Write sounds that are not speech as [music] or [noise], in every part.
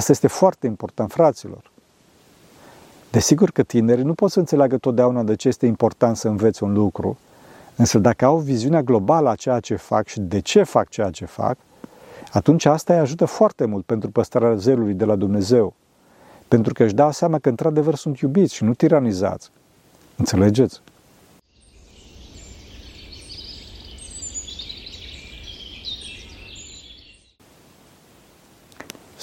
Asta este foarte important, fraților. Desigur că tinerii nu pot să înțeleagă totdeauna de ce este important să înveți un lucru, însă dacă au viziunea globală a ceea ce fac și de ce fac ceea ce fac, atunci asta îi ajută foarte mult pentru păstrarea zelului de la Dumnezeu. Pentru că își dau seama că într-adevăr sunt iubiți și nu tiranizați. Înțelegeți?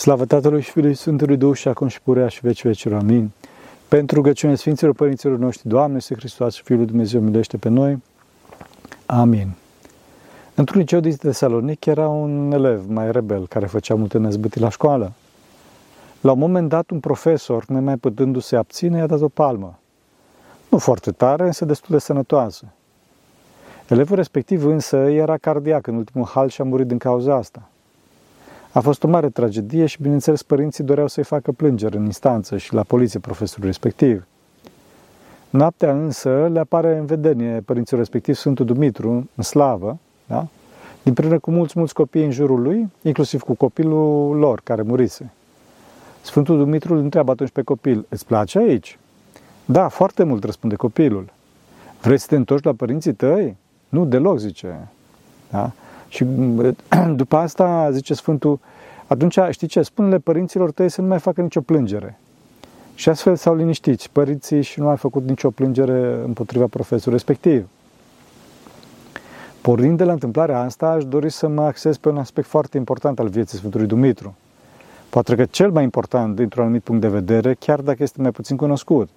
Slavă Tatălui și Fiului Sfântului Duh și acum și purea și veci vecilor. Amin. Pentru rugăciunea Sfinților Părinților noștri, Doamne, este Hristos și Fiul lui Dumnezeu, milește pe noi. Amin. Într-un liceu din Tesalonic era un elev mai rebel care făcea multe năzbâtii la școală. La un moment dat, un profesor, nemai putându-se abține, i-a dat o palmă. Nu foarte tare, însă destul de sănătoasă. Elevul respectiv însă era cardiac în ultimul hal și a murit din cauza asta. A fost o mare tragedie și, bineînțeles, părinții doreau să-i facă plângere în instanță și la poliție profesorul respectiv. Noaptea însă le apare în vedenie părinții respectiv Sfântul Dumitru, în slavă, da? din plină cu mulți, mulți copii în jurul lui, inclusiv cu copilul lor care murise. Sfântul Dumitru îl întreabă atunci pe copil, îți place aici? Da, foarte mult, răspunde copilul. Vrei să te întorci la părinții tăi? Nu, deloc, zice. Da? Și [clears throat] după asta, zice Sfântul, atunci, știi ce, spune-le părinților tăi să nu mai facă nicio plângere. Și astfel s-au liniștit părinții și nu au făcut nicio plângere împotriva profesorului respectiv. Pornind de la întâmplarea asta, aș dori să mă acces pe un aspect foarte important al vieții Sfântului Dumitru. Poate că cel mai important dintr-un anumit punct de vedere, chiar dacă este mai puțin cunoscut.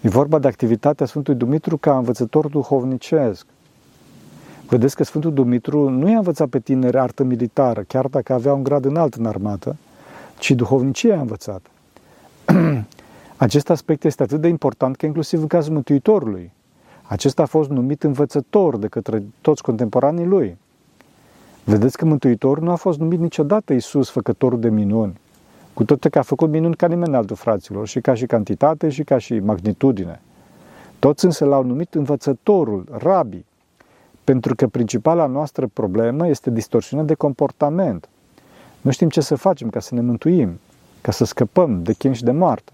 E vorba de activitatea Sfântului Dumitru ca învățător duhovnicesc. Vedeți că Sfântul Dumitru nu i-a învățat pe tineri artă militară, chiar dacă avea un grad înalt în armată, ci duhovnicie a învățat. [clears throat] Acest aspect este atât de important că inclusiv în cazul Mântuitorului, acesta a fost numit învățător de către toți contemporanii lui. Vedeți că Mântuitorul nu a fost numit niciodată Iisus făcătorul de minuni, cu toate că a făcut minuni ca nimeni altul fraților, și ca și cantitate și ca și magnitudine. Toți însă l-au numit învățătorul, rabi, pentru că principala noastră problemă este distorsiunea de comportament. Nu știm ce să facem ca să ne mântuim, ca să scăpăm de chin și de moarte.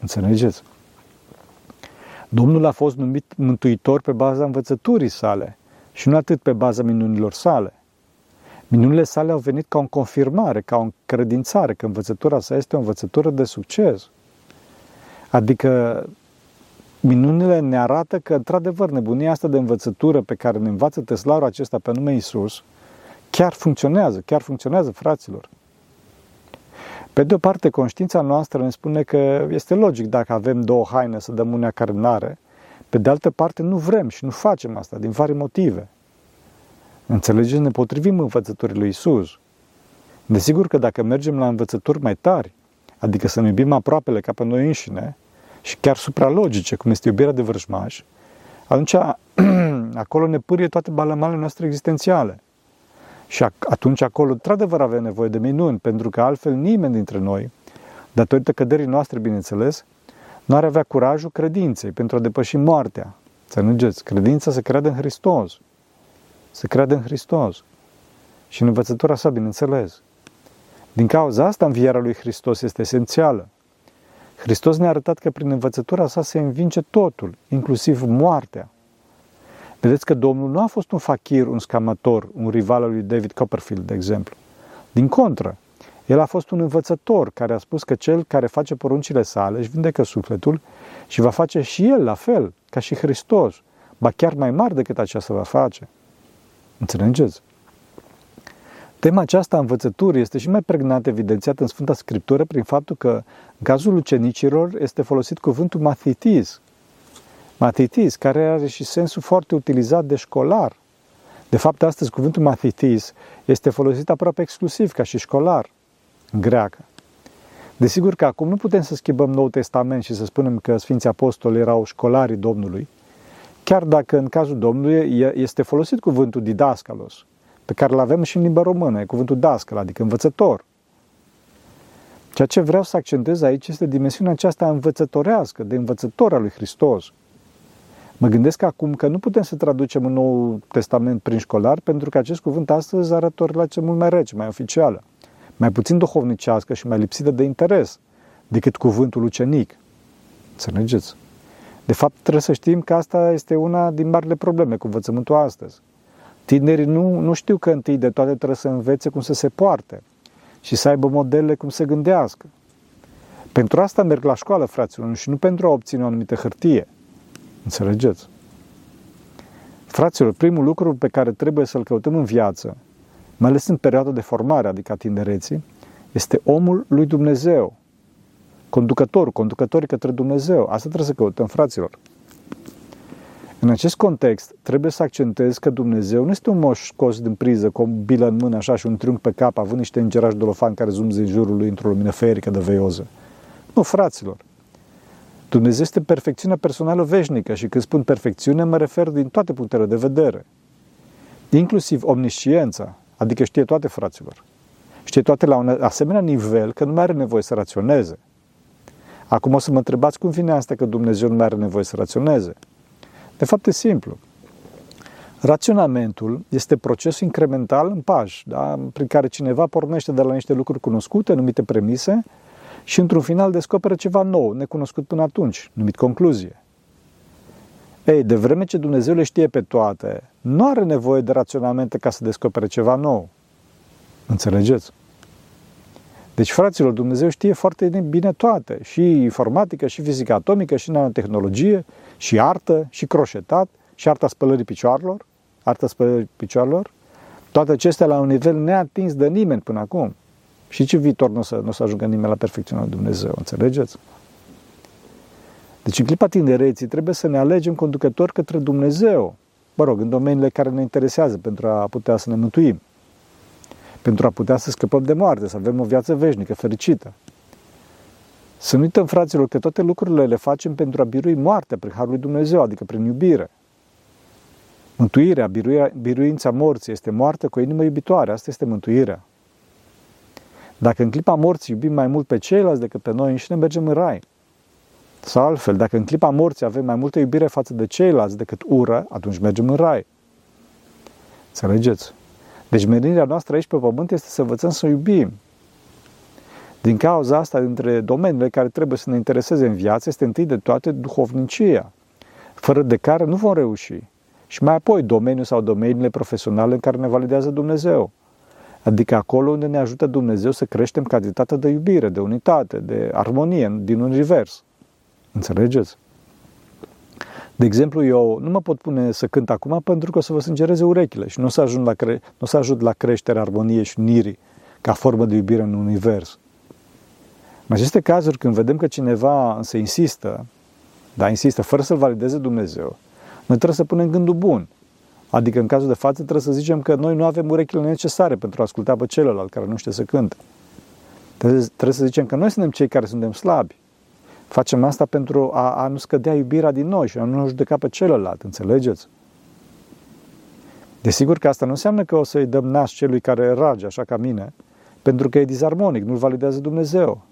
Înțelegeți? Domnul a fost numit mântuitor pe baza învățăturii sale și nu atât pe baza minunilor sale. Minunile sale au venit ca o confirmare, ca o credințare că învățătura sa este o învățătură de succes. Adică minunile ne arată că, într-adevăr, nebunia asta de învățătură pe care ne învață Teslaurul acesta pe nume Isus, chiar funcționează, chiar funcționează, fraților. Pe de o parte, conștiința noastră ne spune că este logic dacă avem două haine să dăm unea care n-are. Pe de altă parte, nu vrem și nu facem asta din vari motive. Înțelegeți, ne potrivim învățăturii lui Isus. Desigur că dacă mergem la învățături mai tari, adică să ne iubim aproapele ca pe noi înșine, și chiar supralogice, cum este iubirea de vrăjmaș, atunci [clears throat] acolo ne pârie toate balamalele noastre existențiale. Și atunci acolo, într-adevăr, avem nevoie de minuni, pentru că altfel nimeni dintre noi, datorită căderii noastre, bineînțeles, nu ar avea curajul credinței pentru a depăși moartea. Să înțelegeți, credința se crede în Hristos. Se crede în Hristos. Și în învățătura sa, bineînțeles. Din cauza asta, învierea lui Hristos este esențială. Hristos ne-a arătat că prin învățătura sa se învinge totul, inclusiv moartea. Vedeți că Domnul nu a fost un fakir, un scamator, un rival al lui David Copperfield, de exemplu. Din contră, el a fost un învățător care a spus că cel care face poruncile sale își vindecă sufletul și va face și el la fel, ca și Hristos, ba chiar mai mare decât aceasta va face. Înțelegeți? Tema aceasta a învățăturii este și mai pregnant evidențiată în Sfânta Scriptură prin faptul că în cazul ucenicilor este folosit cuvântul mathitis. Mathitis, care are și sensul foarte utilizat de școlar. De fapt, astăzi cuvântul mathitis este folosit aproape exclusiv ca și școlar în greacă. Desigur că acum nu putem să schimbăm Noul Testament și să spunem că Sfinții Apostoli erau școlarii Domnului, chiar dacă în cazul Domnului este folosit cuvântul didascalos, pe care îl avem și în limba română, e cuvântul dascăl, adică învățător. Ceea ce vreau să accentez aici este dimensiunea aceasta învățătorească, de învățător al lui Hristos. Mă gândesc acum că nu putem să traducem un nou testament prin școlar, pentru că acest cuvânt astăzi arată o relație mult mai rece, mai oficială. mai puțin duhovnicească și mai lipsită de interes decât cuvântul ucenic. Înțelegeți? De fapt, trebuie să știm că asta este una din marile probleme cu învățământul astăzi. Tinerii nu, nu știu că întâi de toate trebuie să învețe cum să se poarte și să aibă modele cum să gândească. Pentru asta merg la școală, fraților, și nu pentru a obține o anumită hârtie. Înțelegeți? Fraților, primul lucru pe care trebuie să-l căutăm în viață, mai ales în perioada de formare, adică a tinereții, este omul lui Dumnezeu. Conducătorul, conducătorii către Dumnezeu. Asta trebuie să căutăm, fraților. În acest context, trebuie să accentez că Dumnezeu nu este un moș scos din priză cu o bilă în mână așa și un triunghi pe cap, având niște îngerași dolofani care zumză în jurul lui într-o lumină ferică de veioză. Nu, fraților. Dumnezeu este perfecțiunea personală veșnică și când spun perfecțiune mă refer din toate punctele de vedere. Inclusiv omnisciența, adică știe toate fraților. Știe toate la un asemenea nivel că nu mai are nevoie să raționeze. Acum o să mă întrebați cum vine asta că Dumnezeu nu mai are nevoie să raționeze. De fapt, e simplu. Raționamentul este procesul incremental în pași, da? prin care cineva pornește de la niște lucruri cunoscute, numite premise, și într-un final descoperă ceva nou, necunoscut până atunci, numit concluzie. Ei, de vreme ce Dumnezeu le știe pe toate, nu are nevoie de raționamente ca să descopere ceva nou. Înțelegeți? Deci, fraților, Dumnezeu știe foarte bine toate, și informatică, și fizică atomică, și nanotehnologie, și artă, și croșetat, și arta spălării picioarelor, arta spălării picioarelor, toate acestea la un nivel neatins de nimeni până acum. Și ce viitor nu o să, nu o să ajungă nimeni la perfecțiunea Dumnezeu, înțelegeți? Deci în clipa tinereții trebuie să ne alegem conducători către Dumnezeu, mă rog, în domeniile care ne interesează pentru a putea să ne mântuim, pentru a putea să scăpăm de moarte, să avem o viață veșnică, fericită. Să nu uităm, fraților, că toate lucrurile le facem pentru a birui moartea prin Harul lui Dumnezeu, adică prin iubire. Mântuirea, biruia, biruința morții este moartea cu o inimă iubitoare, asta este mântuirea. Dacă în clipa morții iubim mai mult pe ceilalți decât pe noi înșine, mergem în rai. Sau altfel, dacă în clipa morții avem mai multă iubire față de ceilalți decât ură, atunci mergem în rai. Înțelegeți? Deci menirea noastră aici pe pământ este să învățăm să iubim. Din cauza asta, dintre domeniile care trebuie să ne intereseze în viață, este întâi de toate duhovnicia, fără de care nu vom reuși. Și mai apoi domeniul sau domeniile profesionale în care ne validează Dumnezeu. Adică acolo unde ne ajută Dumnezeu să creștem cantitatea de iubire, de unitate, de armonie din univers. Înțelegeți? De exemplu, eu nu mă pot pune să cânt acum pentru că o să vă sângereze urechile și nu o să ajung la, cre- nu o să ajut la creșterea armoniei și unirii ca formă de iubire în univers. În aceste cazuri, când vedem că cineva se insistă, dar insistă fără să-L valideze Dumnezeu, noi trebuie să punem gândul bun. Adică, în cazul de față, trebuie să zicem că noi nu avem urechile necesare pentru a asculta pe celălalt care nu știe să cânte. Trebuie să zicem că noi suntem cei care suntem slabi. Facem asta pentru a, a nu scădea iubirea din noi și a nu judeca pe celălalt, înțelegeți? Desigur că asta nu înseamnă că o să-i dăm nas celui care rage, așa ca mine, pentru că e disarmonic, nu-l validează Dumnezeu.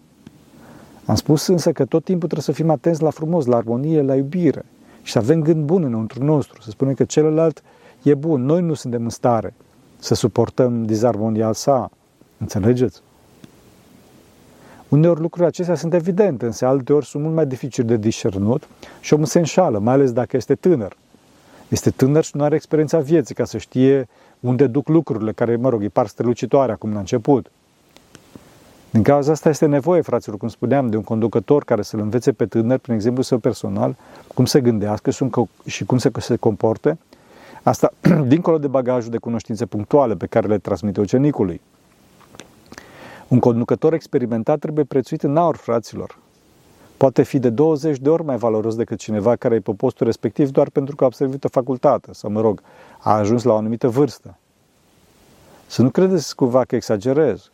Am spus însă că tot timpul trebuie să fim atenți la frumos, la armonie, la iubire și să avem gând bun înăuntru nostru, să spunem că celălalt e bun, noi nu suntem în stare să suportăm disarmonia sa. Înțelegeți? Uneori lucrurile acestea sunt evidente, însă alteori sunt mult mai dificil de discernut și omul se înșală, mai ales dacă este tânăr. Este tânăr și nu are experiența vieții ca să știe unde duc lucrurile care, mă rog, îi par strălucitoare acum la început. Din cauza asta este nevoie, fraților, cum spuneam, de un conducător care să-l învețe pe tânăr, prin exemplu său personal, cum să gândească și cum să se comporte. Asta [clears throat] dincolo de bagajul de cunoștințe punctuale pe care le transmite ucenicului. Un conducător experimentat trebuie prețuit în aur, fraților. Poate fi de 20 de ori mai valoros decât cineva care e pe postul respectiv doar pentru că a observat o facultate sau, mă rog, a ajuns la o anumită vârstă. Să nu credeți cumva că exagerez.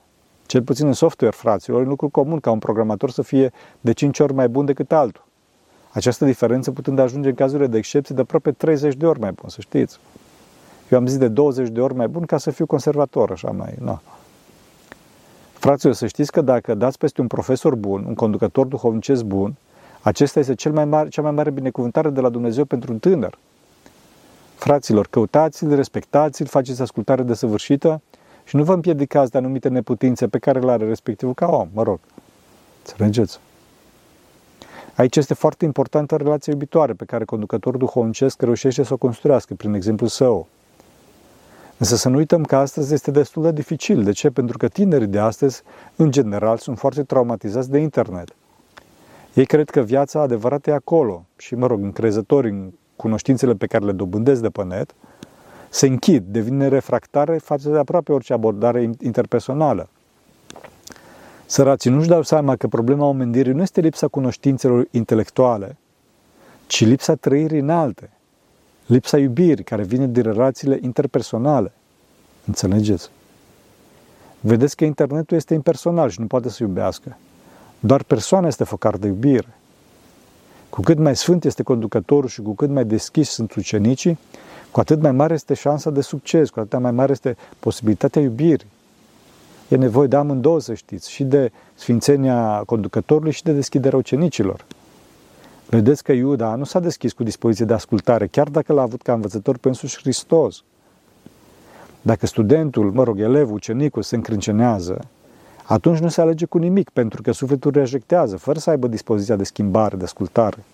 Cel puțin în software, fraților, e un lucru comun ca un programator să fie de 5 ori mai bun decât altul. Această diferență putând ajunge în cazurile de excepție de aproape 30 de ori mai bun, să știți. Eu am zis de 20 de ori mai bun ca să fiu conservator, așa mai, nu. Fraților, să știți că dacă dați peste un profesor bun, un conducător duhovnicesc bun, acesta este cel mai mare, cea mai mare binecuvântare de la Dumnezeu pentru un tânăr. Fraților, căutați-l, respectați-l, faceți ascultare desăvârșită și nu vă împiedicați de anumite neputințe pe care le are respectivul ca om, mă rog. Înțelegeți? Aici este foarte importantă relația iubitoare pe care conducătorul duhovnicesc reușește să o construiască prin exemplul său. Însă să nu uităm că astăzi este destul de dificil. De ce? Pentru că tinerii de astăzi, în general, sunt foarte traumatizați de internet. Ei cred că viața adevărată e acolo și, mă rog, încrezători în cunoștințele pe care le dobândesc de pe net, se închid, devin refractare față de aproape orice abordare interpersonală. Săracii nu-și dau seama că problema omenirii nu este lipsa cunoștințelor intelectuale, ci lipsa trăirii înalte, lipsa iubirii care vine din relațiile interpersonale. Înțelegeți? Vedeți că internetul este impersonal și nu poate să iubească. Doar persoana este focar de iubire. Cu cât mai sfânt este conducătorul și cu cât mai deschis sunt ucenicii, cu atât mai mare este șansa de succes, cu atât mai mare este posibilitatea iubirii. E nevoie de amândouă, să știți, și de sfințenia conducătorului și de deschiderea ucenicilor. Vedeți că Iuda nu s-a deschis cu dispoziție de ascultare, chiar dacă l-a avut ca învățător pe însuși Hristos. Dacă studentul, mă rog, elevul, ucenicul se încrâncenează, atunci nu se alege cu nimic, pentru că sufletul rejectează, fără să aibă dispoziția de schimbare, de ascultare.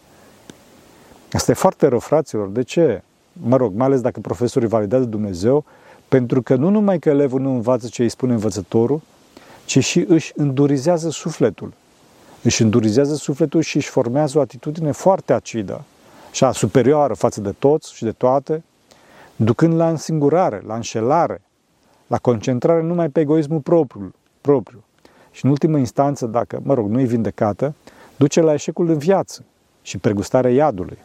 Asta e foarte rău, fraților. De ce? Mă rog, mai ales dacă profesorii validează Dumnezeu, pentru că nu numai că elevul nu învață ce îi spune învățătorul, ci și își îndurizează sufletul. Își îndurizează sufletul și își formează o atitudine foarte acidă și a superioară față de toți și de toate, ducând la însingurare, la înșelare, la concentrare numai pe egoismul propriu, propriu. Și în ultimă instanță, dacă, mă rog, nu e vindecată, duce la eșecul în viață și pregustarea iadului.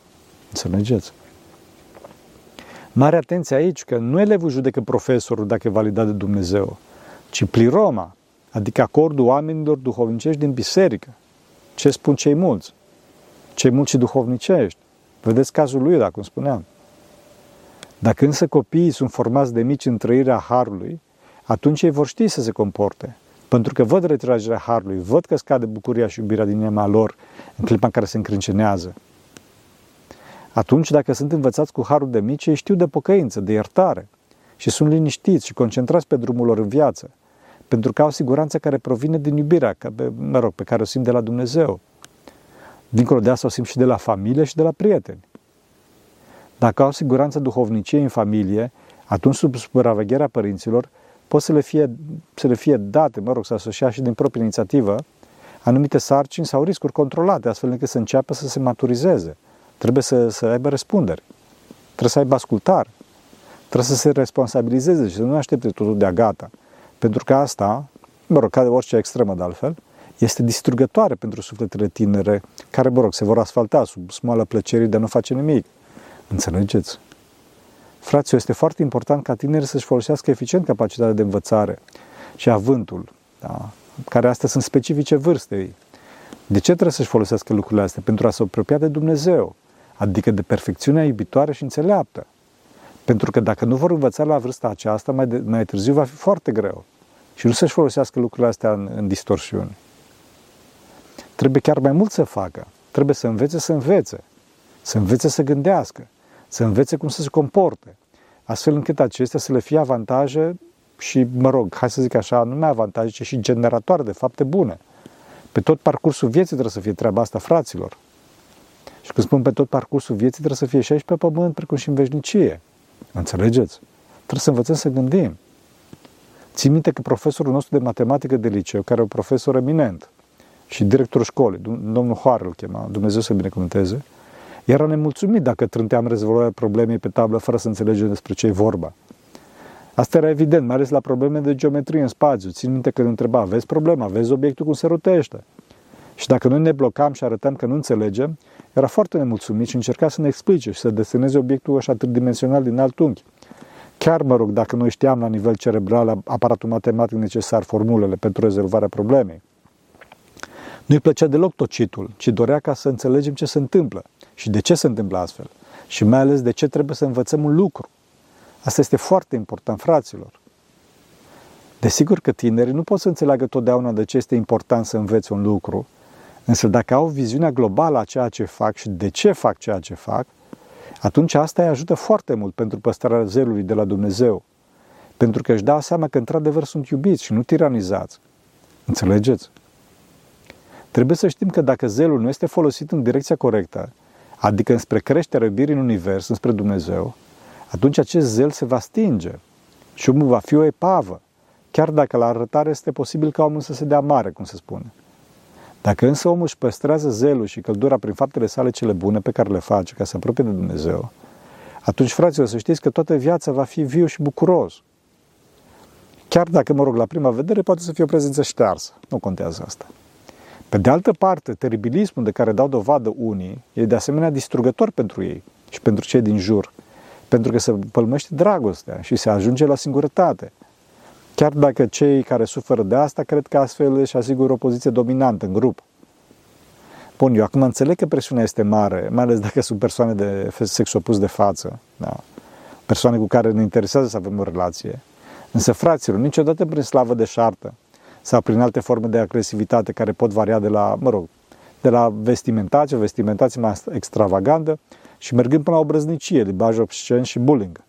Înțelegeți? Mare atenție aici că nu elevul judecă profesorul dacă e validat de Dumnezeu, ci pliroma, adică acordul oamenilor duhovnicești din biserică. Ce spun cei mulți? Cei mulți și duhovnicești. Vedeți cazul lui, dacă cum spuneam. Dacă însă copiii sunt formați de mici în trăirea Harului, atunci ei vor ști să se comporte. Pentru că văd retragerea Harului, văd că scade bucuria și iubirea din inima lor în clipa în care se încrâncenează. Atunci, dacă sunt învățați cu harul de mici, ei știu de pocăință, de iertare și sunt liniștiți și concentrați pe drumul lor în viață, pentru că au siguranță care provine din iubirea, pe, mă rog, pe care o simt de la Dumnezeu. Dincolo de asta o simt și de la familie și de la prieteni. Dacă au siguranță duhovnicie în familie, atunci sub supravegherea părinților pot să le fie, să le fie date, mă rog, să asocia și din proprie inițiativă, anumite sarcini sau riscuri controlate, astfel încât să înceapă să se maturizeze – Trebuie să, să aibă răspundere. Trebuie să aibă ascultare. Trebuie să se responsabilizeze și să nu aștepte totul de-a gata. Pentru că asta, mă rog, ca de orice extremă de altfel, este distrugătoare pentru sufletele tinere care, mă rog, se vor asfalta sub smoala plăcerii de a nu face nimic. Înțelegeți? Fraților, este foarte important ca tinerii să-și folosească eficient capacitatea de învățare și avântul, da? care astea sunt specifice vârstei. De ce trebuie să-și folosească lucrurile astea? Pentru a se apropia de Dumnezeu adică de perfecțiunea iubitoare și înțeleaptă. Pentru că dacă nu vor învăța la vârsta aceasta, mai, de, mai târziu va fi foarte greu. Și nu să-și folosească lucrurile astea în, în distorsiuni. Trebuie chiar mai mult să facă. Trebuie să învețe să învețe. Să învețe să gândească. Să învețe cum să se comporte. Astfel încât acestea să le fie avantaje și, mă rog, hai să zic așa, nu mai avantaje, ci și generatoare de fapte bune. Pe tot parcursul vieții trebuie să fie treaba asta, fraților. Și când spun pe tot parcursul vieții, trebuie să fie și aici pe pământ, precum și în veșnicie. Înțelegeți? Trebuie să învățăm să gândim. Țin minte că profesorul nostru de matematică de liceu, care e un profesor eminent și directorul școlii, domnul Hoare îl chema, Dumnezeu să binecuvânteze, era nemulțumit dacă trânteam rezolvarea problemei pe tablă fără să înțelegem despre ce e vorba. Asta era evident, mai ales la probleme de geometrie în spațiu. Țin minte că îl întreba, vezi problema, vezi obiectul cum se rotește. Și dacă noi ne blocam și arătăm că nu înțelegem, era foarte nemulțumit și încerca să ne explice și să deseneze obiectul așa tridimensional din alt unghi. Chiar, mă rog, dacă noi știam la nivel cerebral aparatul matematic necesar, formulele pentru rezolvarea problemei. Nu-i plăcea deloc tocitul, ci dorea ca să înțelegem ce se întâmplă și de ce se întâmplă astfel. Și mai ales de ce trebuie să învățăm un lucru. Asta este foarte important, fraților. Desigur că tinerii nu pot să înțeleagă totdeauna de ce este important să înveți un lucru, Însă dacă au viziunea globală a ceea ce fac și de ce fac ceea ce fac, atunci asta îi ajută foarte mult pentru păstrarea zelului de la Dumnezeu. pentru că își dau seama că într-adevăr sunt iubiți și nu tiranizați. Înțelegeți? Trebuie să știm că dacă zelul nu este folosit în direcția corectă, adică înspre creșterea iubirii în univers, înspre Dumnezeu, atunci acest zel se va stinge și omul va fi o epavă, chiar dacă la arătare este posibil ca omul să se dea mare, cum se spune. Dacă însă omul își păstrează zelul și căldura prin faptele sale cele bune pe care le face ca să apropie de Dumnezeu, atunci, fraților, să știți că toată viața va fi viu și bucuros. Chiar dacă, mă rog, la prima vedere poate să fie o prezență ștearsă. Nu contează asta. Pe de altă parte, teribilismul de care dau dovadă unii e de asemenea distrugător pentru ei și pentru cei din jur, pentru că se pălmește dragostea și se ajunge la singurătate. Chiar dacă cei care suferă de asta cred că astfel își asigură o poziție dominantă în grup. Bun, eu acum înțeleg că presiunea este mare, mai ales dacă sunt persoane de sex opus de față, da? persoane cu care ne interesează să avem o relație. Însă, fraților, niciodată prin slavă de șartă sau prin alte forme de agresivitate care pot varia de la, mă rog, de la vestimentație, o vestimentație mai extravagantă și mergând până la obrăznicie, libaj obscen și bullying.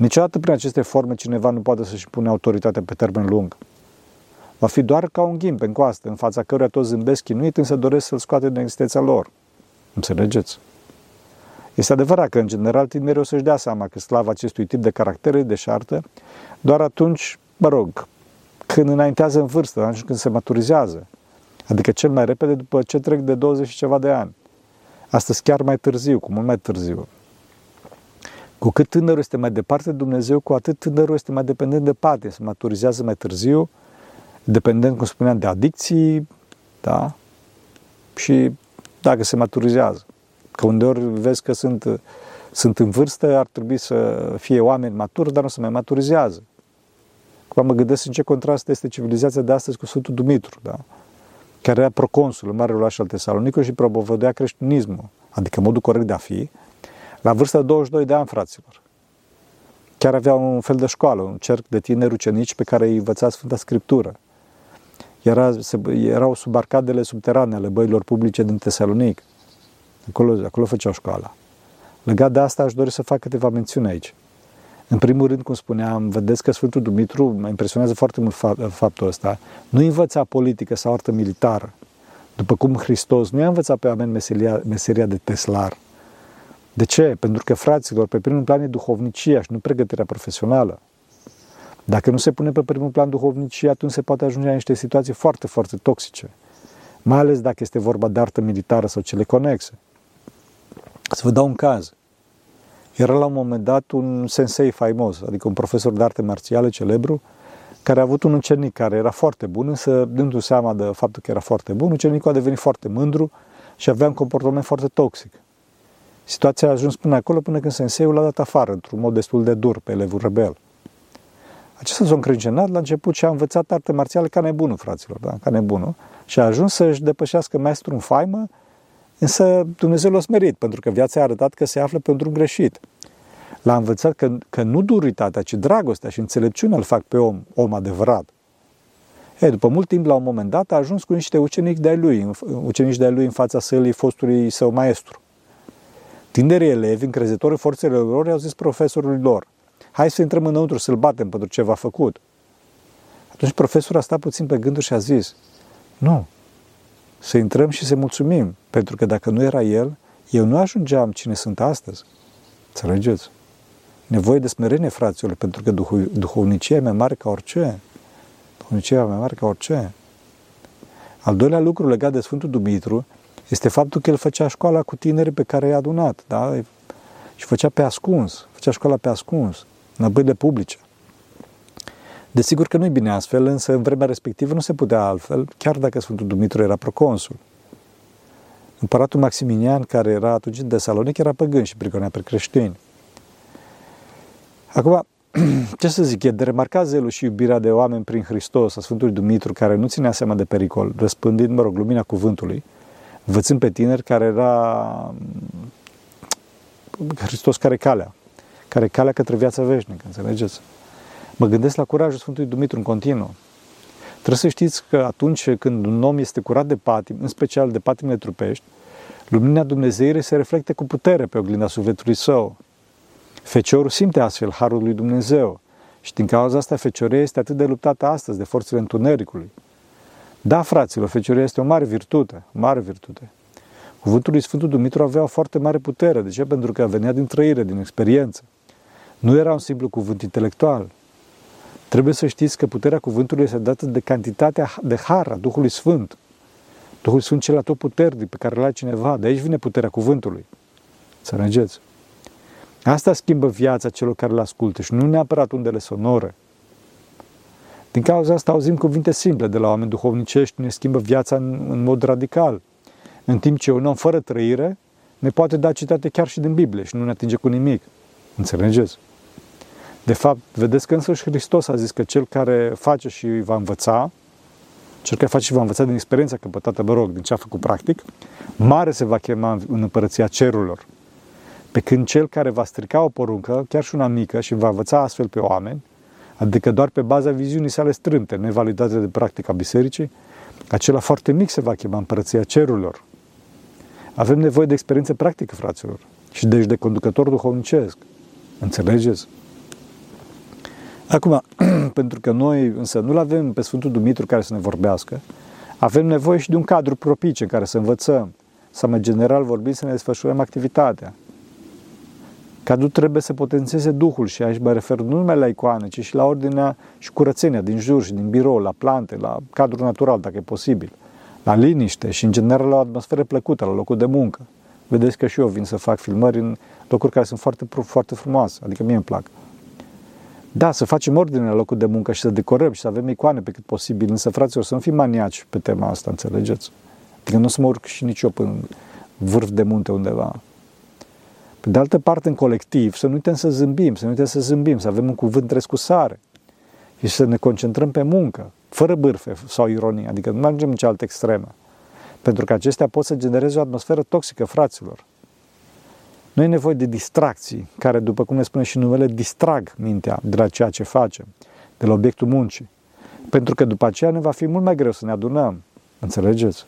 Niciodată prin aceste forme cineva nu poate să-și pune autoritatea pe termen lung. Va fi doar ca un ghim pe coastă, în fața căruia toți zâmbesc chinuit, însă doresc să-l scoate din existența lor. Înțelegeți? Este adevărat că, în general, tinerii o să-și dea seama că slava acestui tip de caractere de șartă, doar atunci, mă rog, când înaintează în vârstă, atunci când se maturizează. Adică cel mai repede după ce trec de 20 și ceva de ani. Astăzi chiar mai târziu, cu mult mai târziu. Cu cât tânărul este mai departe de Dumnezeu, cu atât tânărul este mai dependent de patie, se maturizează mai târziu, dependent, cum spuneam, de adicții, da? Și dacă se maturizează. Că undeori vezi că sunt, sunt în vârstă, ar trebui să fie oameni maturi, dar nu se mai maturizează. Acum mă gândesc în ce contrast este civilizația de astăzi cu Sfântul Dumitru, da? care era proconsul în Marele Oraș al Tesalonicului și propovădea creștinismul, adică modul corect de a fi, la vârsta de 22 de ani, fraților. Chiar avea un fel de școală, un cerc de tineri ucenici pe care îi învăța Sfânta Scriptură. Era, se, erau sub arcadele subterane ale băilor publice din Tesalonic. Acolo, acolo făceau școala. Legat de asta aș dori să fac câteva mențiuni aici. În primul rând, cum spuneam, vedeți că Sfântul Dumitru mă impresionează foarte mult faptul ăsta. Nu învăța politică sau artă militară. După cum Hristos nu i-a învățat pe oameni meseria, meseria de teslar. De ce? Pentru că, fraților, pe primul plan e duhovnicia și nu pregătirea profesională. Dacă nu se pune pe primul plan duhovnicia, atunci se poate ajunge la niște situații foarte, foarte toxice. Mai ales dacă este vorba de artă militară sau cele conexe. Să vă dau un caz. Era la un moment dat un sensei faimos, adică un profesor de arte marțiale celebru, care a avut un ucenic care era foarte bun, însă dându-se seama de faptul că era foarte bun, ucenicul a devenit foarte mândru și avea un comportament foarte toxic. Situația a ajuns până acolo până când senseiul l-a dat afară, într-un mod destul de dur pe elevul rebel. Acesta s-a încrâncenat la început și a învățat arte marțiale ca nebunul, fraților, da? ca nebunul, și a ajuns să-și depășească maestru în faimă Însă Dumnezeu l-a smerit, pentru că viața a arătat că se află pe un drum greșit. L-a învățat că, că nu duritatea, ci dragostea și înțelepciunea îl fac pe om, om adevărat. E, după mult timp, la un moment dat, a ajuns cu niște ucenici de-ai lui, ucenici de-ai lui în fața sălii fostului său maestru. Tinerii elevi, încrezători forțele lor, i-au zis profesorului lor, hai să intrăm înăuntru să-l batem pentru ce v-a făcut. Atunci profesorul a stat puțin pe gânduri și a zis, nu, să intrăm și să mulțumim, pentru că dacă nu era El, eu nu ajungeam cine sunt astăzi. Înțelegeți? Nevoie de smerenie, fraților, pentru că duh- duhovnicia e mai mare ca orice. Duhovnicia e mai mare ca orice. Al doilea lucru legat de Sfântul Dumitru este faptul că el făcea școala cu tinerii pe care i-a adunat, da? Și făcea pe ascuns, făcea școala pe ascuns, în abăile publice. Desigur că nu e bine astfel, însă în vremea respectivă nu se putea altfel, chiar dacă Sfântul Dumitru era proconsul. Împăratul Maximinian, care era atunci în Tesalonic, era păgân și prigonea pe creștini. Acum, [clears throat] ce să zic, e de remarcat zelul și iubirea de oameni prin Hristos a Sfântului Dumitru, care nu ținea seama de pericol, răspândind, mă rog, lumina cuvântului, învățând pe tineri care era Hristos care calea, care calea către viața veșnică, înțelegeți? Mă gândesc la curajul Sfântului Dumitru în continuu. Trebuie să știți că atunci când un om este curat de patim, în special de patimile trupești, lumina Dumnezeirii se reflectă cu putere pe oglinda sufletului său. Feciorul simte astfel harul lui Dumnezeu Și din cauza asta fecioria este atât de luptată astăzi de forțele întunericului. Da, fraților, fecioria este o mare virtute, o mare virtute. Cuvântul lui Sfântul Dumitru avea o foarte mare putere. De ce? Pentru că venea din trăire, din experiență. Nu era un simplu cuvânt intelectual. Trebuie să știți că puterea cuvântului este dată de cantitatea de har a Duhului Sfânt. Duhul Sfânt cel atotputernic pe care l-a cineva. De aici vine puterea cuvântului. Înțelegeți? Asta schimbă viața celor care le ascultă și nu neapărat undele sonore. Din cauza asta auzim cuvinte simple de la oameni duhovnicești, ne schimbă viața în, în mod radical. În timp ce un om fără trăire ne poate da citate chiar și din Biblie și nu ne atinge cu nimic. Înțelegeți? De fapt, vedeți că însuși Hristos a zis că cel care face și va învăța, cel care face și va învăța din experiența căpătată, mă rog, din ce a făcut practic, mare se va chema în împărăția cerurilor. Pe când cel care va strica o poruncă, chiar și una mică, și va învăța astfel pe oameni, adică doar pe baza viziunii sale strânte, nevalidate de practica bisericii, acela foarte mic se va chema împărăția cerurilor. Avem nevoie de experiență practică, fraților, și deci de conducător duhovnicesc. Înțelegeți? Acum, [clears throat] pentru că noi însă nu-L avem pe Sfântul Dumitru care să ne vorbească, avem nevoie și de un cadru propice în care să învățăm, să mai general vorbind să ne desfășurăm activitatea. Cadrul trebuie să potențeze Duhul și aici mă refer nu numai la icoane, ci și la ordinea și curățenia din jur și din birou, la plante, la cadrul natural, dacă e posibil, la liniște și, în general, la o atmosferă plăcută, la locul de muncă. Vedeți că și eu vin să fac filmări în locuri care sunt foarte, foarte frumoase, adică mie îmi plac. Da, să facem ordine la locul de muncă și să decorăm și să avem icoane pe cât posibil, însă, fraților, să nu fim maniaci pe tema asta, înțelegeți? Adică nu o să mă urc și nici eu până vârf de munte undeva. Pe de altă parte, în colectiv, să nu uităm să zâmbim, să nu uităm să zâmbim, să avem un cuvânt trescusare și să ne concentrăm pe muncă, fără bârfe sau ironie, adică nu mergem în cealaltă extremă. Pentru că acestea pot să genereze o atmosferă toxică, fraților. Nu e nevoie de distracții, care, după cum ne spune și numele, distrag mintea de la ceea ce facem, de la obiectul muncii. Pentru că după aceea ne va fi mult mai greu să ne adunăm. Înțelegeți?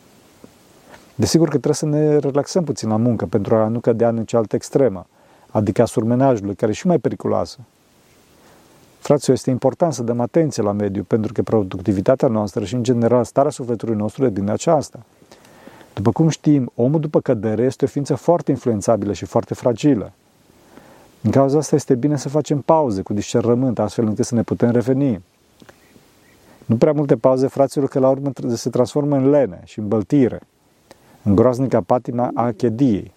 Desigur că trebuie să ne relaxăm puțin la muncă pentru a nu cădea în cealaltă extremă, adică a surmenajului, care e și mai periculoasă. Fraților, este important să dăm atenție la mediu, pentru că productivitatea noastră și, în general, starea sufletului nostru e din aceasta. După cum știm, omul după cădere este o ființă foarte influențabilă și foarte fragilă. În cauza asta este bine să facem pauze cu discernământ, astfel încât să ne putem reveni. Nu prea multe pauze, fraților, că la urmă se transformă în lene și în băltire – în groaznica patima a chediei.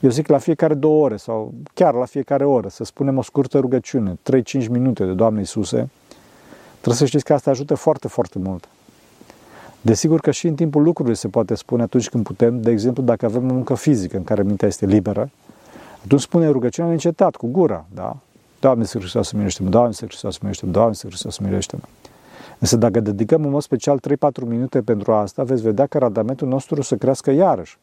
Eu zic la fiecare două ore sau chiar la fiecare oră să spunem o scurtă rugăciune, 3-5 minute de Doamne Iisuse, trebuie să știți că asta ajută foarte, foarte mult. Desigur că și în timpul lucrurilor se poate spune atunci când putem, de exemplu, dacă avem o muncă fizică în care mintea este liberă, atunci spune rugăciunea încetat, cu gura, da? Doamne Iisus Hristos să mirește-mă, Doamne Iisus Hristos să mirește-mă, Doamne Iisus Hristos să mirește-mă. Însă dacă dedicăm în mod special 3-4 minute pentru asta, veți vedea că randamentul nostru să crească iarăși.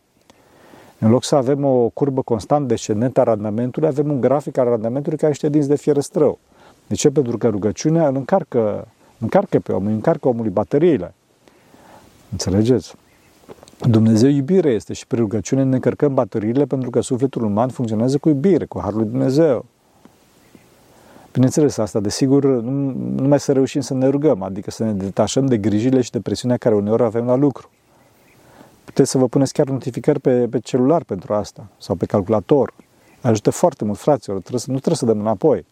În loc să avem o curbă constant descendentă a randamentului, avem un grafic al randamentului care este dinți de fierăstrău. De ce? Pentru că rugăciunea îl încarcă, încarcă pe om, îl încarcă omului bateriile. Înțelegeți? Dumnezeu iubire este și pe rugăciune ne încărcăm bateriile pentru că sufletul uman funcționează cu iubire, cu harul lui Dumnezeu. Bineînțeles, asta, desigur, nu, numai să reușim să ne rugăm, adică să ne detașăm de grijile și de presiunea care uneori avem la lucru. Puteți să vă puneți chiar notificări pe, pe celular pentru asta sau pe calculator. Ajută foarte mult, fraților. Trebuie să, nu trebuie să dăm înapoi.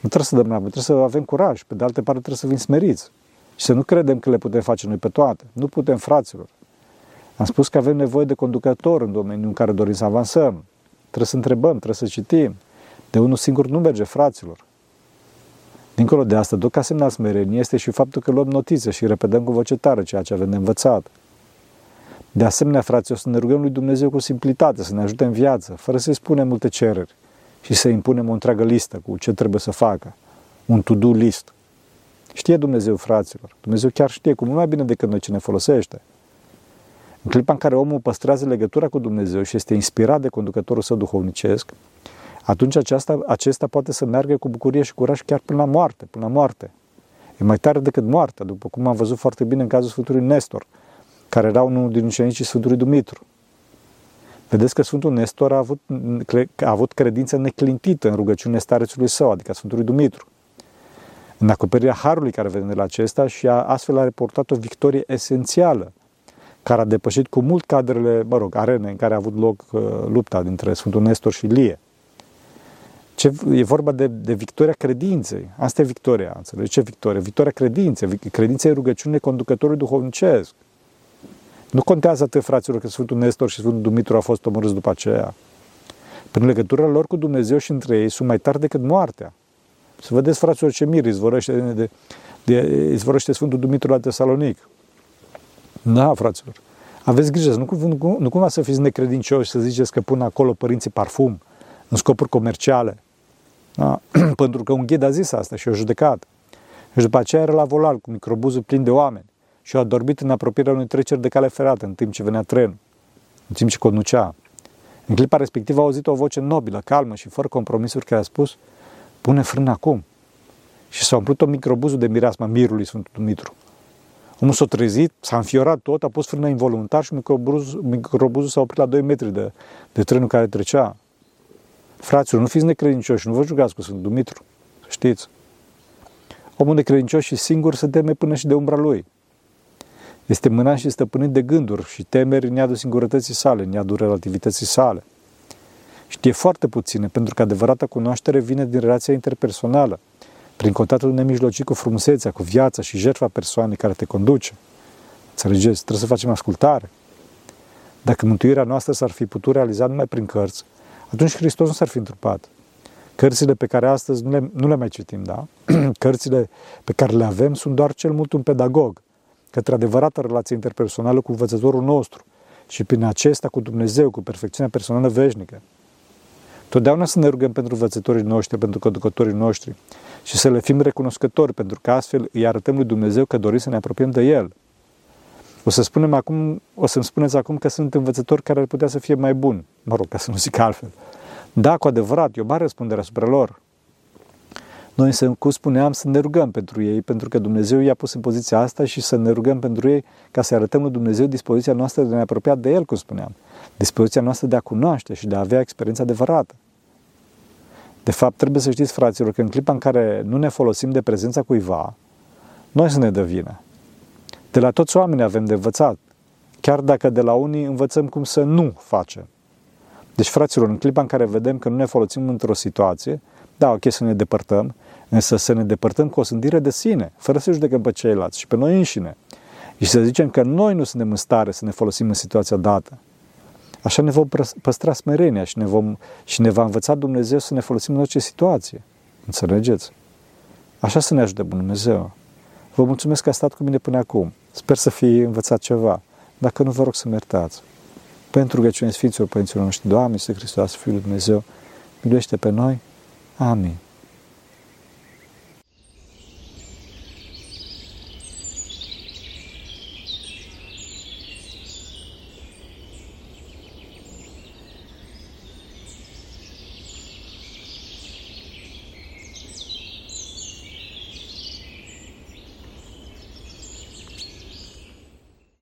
Nu trebuie să dăm înapoi, trebuie să avem curaj. Pe de altă parte, trebuie să fim smeriți. Și să nu credem că le putem face noi pe toate. Nu putem, fraților. Am spus că avem nevoie de conducător în domeniul în care dorim să avansăm. Trebuie să întrebăm, trebuie să citim, de unul singur nu merge, fraților. Dincolo de asta, tot ca semnal smerenie este și faptul că luăm notițe și repetăm cu voce tare ceea ce avem de învățat. De asemenea, frați, o să ne rugăm lui Dumnezeu cu simplitate, să ne ajute în viață, fără să-i spunem multe cereri și să impunem o întreagă listă cu ce trebuie să facă. Un to-do list. Știe Dumnezeu, fraților. Dumnezeu chiar știe cum mai bine decât noi ce ne folosește. În clipa în care omul păstrează legătura cu Dumnezeu și este inspirat de conducătorul său duhovnicesc, atunci aceasta, acesta poate să meargă cu bucurie și curaj chiar până la moarte, până la moarte. E mai tare decât moartea, după cum am văzut foarte bine în cazul Sfântului Nestor, care era unul din ucenicii Sfântului Dumitru. Vedeți că Sfântul Nestor a avut, a avut credință neclintită în rugăciunea starețului său, adică Sfântului Dumitru. În acoperirea harului care vede de la acesta și a, astfel a reportat o victorie esențială, care a depășit cu mult cadrele, mă rog, arene în care a avut loc uh, lupta dintre Sfântul Nestor și Lie. Ce, e vorba de, de victoria credinței. Asta e victoria, înțelegi? Ce victorie? Victoria credinței. Credința e rugăciune conducătorului duhovnicesc. Nu contează atât, fraților, că Sfântul Nestor și Sfântul Dumitru au fost omorâți după aceea. Prin legătura lor cu Dumnezeu și între ei sunt mai tari decât moartea. Să vedeți, fraților, ce mir izvorăște, de, de, de, izvorăște Sfântul Dumitru la Tesalonic. Da, fraților. Aveți grijă, nu, nu, nu cumva să fiți necredincioși, să ziceți că pun acolo părinții parfum în scopuri comerciale. Da? [clears throat] Pentru că un ghid a zis asta și a judecat. Și după aceea era la volan cu microbuzul plin de oameni și a dormit în apropierea unui treceri de cale ferată în timp ce venea trenul, în timp ce conducea. În clipa respectivă a auzit o voce nobilă, calmă și fără compromisuri care a spus pune frână acum. Și s-a umplut o microbuzul de mireasma mirului Sfântul Dumitru. Omul s-a trezit, s-a înfiorat tot, a pus frână involuntar și microbuzul, microbuzul s-a oprit la 2 metri de, de trenul care trecea. Fraților, nu fiți necredincioși, nu vă jugați cu Sfântul Dumitru, știți. Omul necredincios și singur se teme până și de umbra lui. Este mânat și stăpânit de gânduri și temeri în iadul singurătății sale, în iadul relativității sale. Știe foarte puține, pentru că adevărata cunoaștere vine din relația interpersonală, prin contactul nemijlocit cu frumusețea, cu viața și jertfa persoanei care te conduce. Înțelegeți? Trebuie să facem ascultare. Dacă mântuirea noastră s-ar fi putut realiza numai prin cărți, atunci Hristos nu s-ar fi întrupat. Cărțile pe care astăzi nu le, nu le mai citim, da? [clears throat] Cărțile pe care le avem sunt doar cel mult un pedagog către adevărată relație interpersonală cu învățătorul nostru și prin acesta cu Dumnezeu, cu perfecțiunea personală veșnică. Totdeauna să ne rugăm pentru învățătorii noștri, pentru conducătorii noștri și să le fim recunoscători, pentru că astfel îi arătăm lui Dumnezeu că dorim să ne apropiem de El. O să spunem acum, o să-mi spuneți acum că sunt învățători care ar putea să fie mai buni. Mă rog, ca să nu zic altfel. Da, cu adevărat, e o mare răspundere asupra lor. Noi, să, cum spuneam, să ne rugăm pentru ei, pentru că Dumnezeu i-a pus în poziția asta și să ne rugăm pentru ei ca să arătăm lui Dumnezeu dispoziția noastră de a ne apropia de El, cum spuneam. Dispoziția noastră de a cunoaște și de a avea experiența adevărată. De fapt, trebuie să știți, fraților, că în clipa în care nu ne folosim de prezența cuiva, noi să ne dă vină. De la toți oamenii avem de învățat, chiar dacă de la unii învățăm cum să nu facem. Deci, fraților, în clipa în care vedem că nu ne folosim într-o situație, da, ok, să ne depărtăm, însă să ne depărtăm cu o sândire de sine, fără să judecăm pe ceilalți și pe noi înșine. Și să zicem că noi nu suntem în stare să ne folosim în situația dată. Așa ne vom păstra smerenia și ne, vom, și ne va învăța Dumnezeu să ne folosim în orice situație. Înțelegeți? Așa să ne ajute Dumnezeu. Vă mulțumesc că a stat cu mine până acum. Sper să fi învățat ceva. Dacă nu, vă rog să mă iertați. Pentru rugăciunea Sfinților Părinților noștri, Doamne, Să Hristos, Fiul lui Dumnezeu, miluiește pe noi. Amin.